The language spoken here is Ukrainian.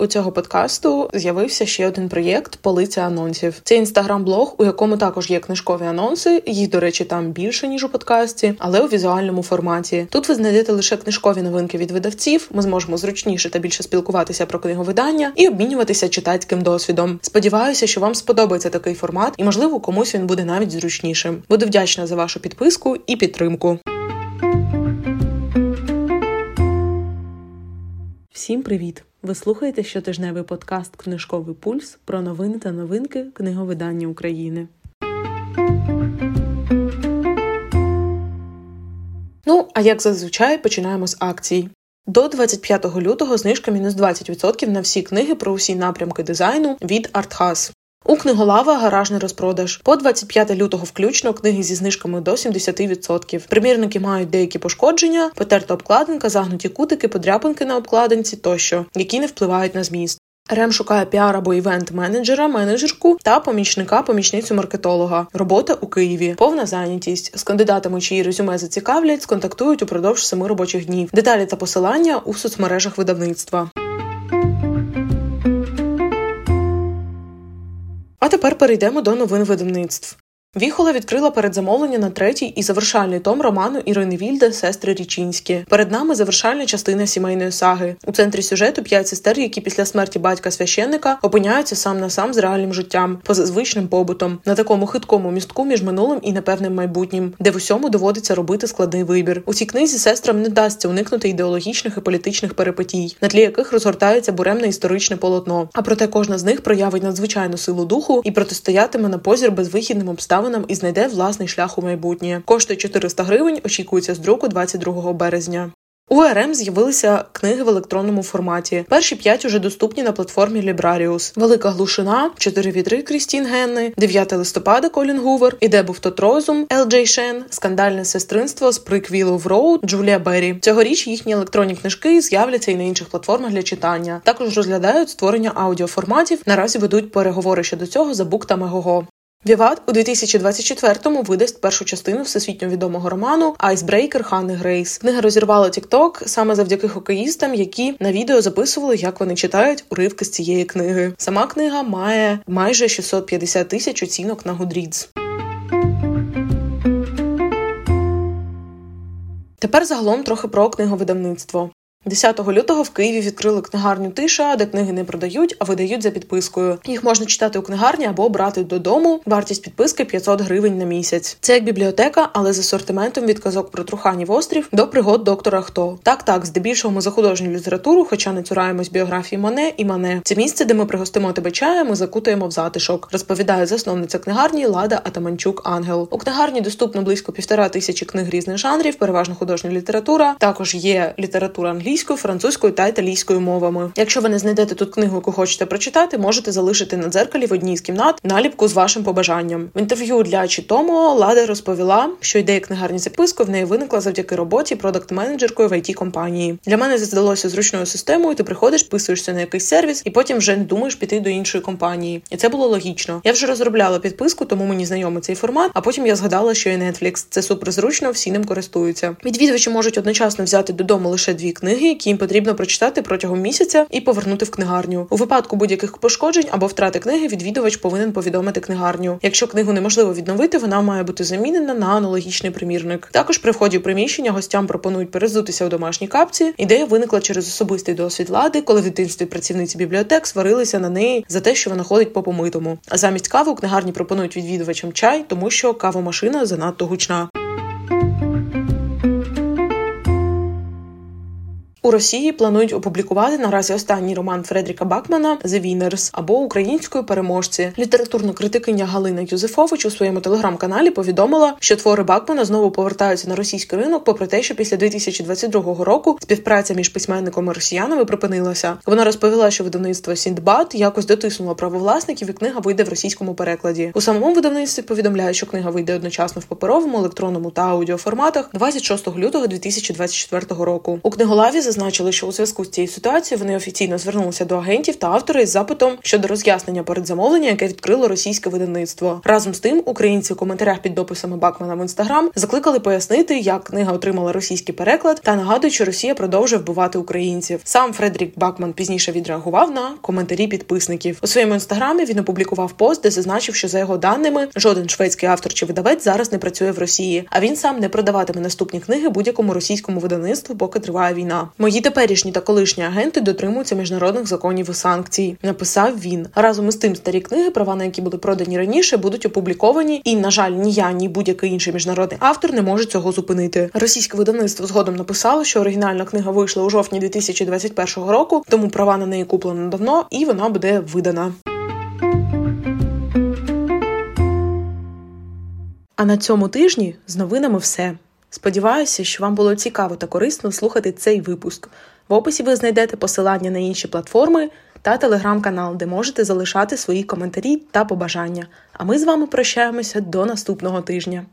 У цього подкасту з'явився ще один проєкт Полиця анонсів. Це інстаграм-блог, у якому також є книжкові анонси. Їх, до речі, там більше ніж у подкасті, але у візуальному форматі. Тут ви знайдете лише книжкові новинки від видавців. Ми зможемо зручніше та більше спілкуватися про книговидання і обмінюватися читацьким досвідом. Сподіваюся, що вам сподобається такий формат, і можливо комусь він буде навіть зручнішим. Буду вдячна за вашу підписку і підтримку. Всім привіт! Ви слухаєте щотижневий подкаст Книжковий пульс про новини та новинки книговидання України. Ну, а як зазвичай починаємо з акцій. До 25 лютого знижка мінус 20% на всі книги про усі напрямки дизайну від Артхас. У книголава гаражний розпродаж. По 25 лютого включно книги зі знижками до 70%. Примірники мають деякі пошкодження, потерта обкладинка, загнуті кутики, подряпинки на обкладинці тощо, які не впливають на зміст. РМ шукає піар або івент-менеджера, менеджерку та помічника, помічницю маркетолога. Робота у Києві, повна зайнятість з кандидатами, чиї резюме зацікавлять, сконтактують упродовж семи робочих днів. Деталі та посилання у соцмережах видавництва. А тепер перейдемо до новин видавництв. Віхола відкрила передзамовлення на третій і завершальний том роману Ірини Вільде Сестри Річинські. Перед нами завершальна частина сімейної саги. У центрі сюжету п'ять сестер, які після смерті батька священника опиняються сам на сам з реальним життям, поза звичним побутом, на такому хиткому містку між минулим і непевним майбутнім, де в усьому доводиться робити складний вибір. У цій книзі сестрам не вдасться уникнути ідеологічних і політичних перипетій, на тлі яких розгортається буремне історичне полотно. А проте кожна з них проявить надзвичайну силу духу і протистоятиме на позір безвихідним обставинам обставинам і знайде власний шлях у майбутнє. Коштує 400 гривень. Очікується з друку 22 березня. У РМ з'явилися книги в електронному форматі. Перші п'ять уже доступні на платформі Librarius. Велика глушина, чотири вітри Крістін Генни, 9 листопада Колін Гувер, І де був той розум, Елджей Шен, скандальне сестринство з Приквіллоу-роуд, Джулія Беррі. Цьогоріч їхні електронні книжки з'являться і на інших платформах для читання. Також розглядають створення аудіоформатів. Наразі ведуть переговори щодо цього з Абук та Мегого. Віват у 2024-му видасть першу частину всесвітньо відомого роману Айсбрейкер Ханни Грейс. Книга розірвала TikTok саме завдяки хокеїстам, які на відео записували, як вони читають уривки з цієї книги. Сама книга має майже 650 тисяч оцінок на Goodreads. Тепер загалом трохи про книговидавництво. 10 лютого в Києві відкрили книгарню Тиша, де книги не продають, а видають за підпискою. Їх можна читати у книгарні або брати додому. Вартість підписки 500 гривень на місяць. Це як бібліотека, але з асортиментом від казок про Труханів острів до пригод доктора Хто. Так, так, здебільшого ми за художню літературу, хоча не цураємось біографії Мане і Мане. Це місце, де ми пригостимо тебе чаєм і закутуємо в затишок. Розповідає засновниця книгарні Лада Атаманчук Ангел. У книгарні доступно близько півтора тисячі книг різних жанрів, переважно художня література. Також є література англійська англійською, французькою та італійською мовами. Якщо ви не знайдете тут книгу, яку хочете прочитати, можете залишити на дзеркалі в одній з кімнат наліпку з вашим побажанням. В інтерв'ю для Чітомо Лада розповіла, що ідея книгарні записку в неї виникла завдяки роботі продакт-менеджеркою в it компанії. Для мене це здалося зручною системою. Ти приходиш, писуєшся на якийсь сервіс, і потім вже не думаєш піти до іншої компанії. І це було логічно. Я вже розробляла підписку, тому мені знайомий цей формат. А потім я згадала, що і Netflix. Це суперзручно, всі ним користуються. Відвідувачі можуть одночасно взяти додому лише дві книги які їм потрібно прочитати протягом місяця і повернути в книгарню. У випадку будь-яких пошкоджень або втрати книги відвідувач повинен повідомити книгарню. Якщо книгу неможливо відновити, вона має бути замінена на аналогічний примірник. Також при вході в приміщення гостям пропонують перезутися у домашній капці. Ідея виникла через особистий досвід лади, коли в дитинстві працівниці бібліотек сварилися на неї за те, що вона ходить по помитому. А замість кави у книгарні пропонують відвідувачам чай, тому що кавомашина занадто гучна. У Росії планують опублікувати наразі останній роман Фредріка Бакмана «The Winners» або українською переможці. Літературна критикиня Галина Юзефович у своєму телеграм-каналі повідомила, що твори Бакмана знову повертаються на російський ринок, попри те, що після 2022 року співпраця між письменником і росіянами припинилася. Вона розповіла, що видавництво Сіндбад якось дотиснуло правовласників, і книга вийде в російському перекладі. У самому видавництві повідомляють, що книга вийде одночасно в паперовому, електронному та аудіоформатах 26 лютого 2024 року. У книголаві зазначили, що у зв'язку з цією ситуацією вони офіційно звернулися до агентів та автора із запитом щодо роз'яснення передзамовлення, яке відкрило російське видавництво. Разом з тим, українці в коментарях під дописами Бакмана в інстаграм закликали пояснити, як книга отримала російський переклад, та нагадують, що Росія продовжує вбивати українців. Сам Фредерік Бакман пізніше відреагував на коментарі підписників. У своєму інстаграмі він опублікував пост, де зазначив, що за його даними жоден шведський автор чи видавець зараз не працює в Росії, а він сам не продаватиме наступні книги будь-якому російському видавництву, поки триває війна. Мої теперішні та колишні агенти дотримуються міжнародних законів і санкцій. Написав він разом із тим старі книги, права на які були продані раніше, будуть опубліковані, і на жаль, ні я, ні будь-який інший міжнародний автор не може цього зупинити. Російське видавництво згодом написало, що оригінальна книга вийшла у жовтні 2021 року, тому права на неї куплено давно, і вона буде видана. А на цьому тижні з новинами все. Сподіваюся, що вам було цікаво та корисно слухати цей випуск. В описі ви знайдете посилання на інші платформи та телеграм-канал, де можете залишати свої коментарі та побажання. А ми з вами прощаємося до наступного тижня.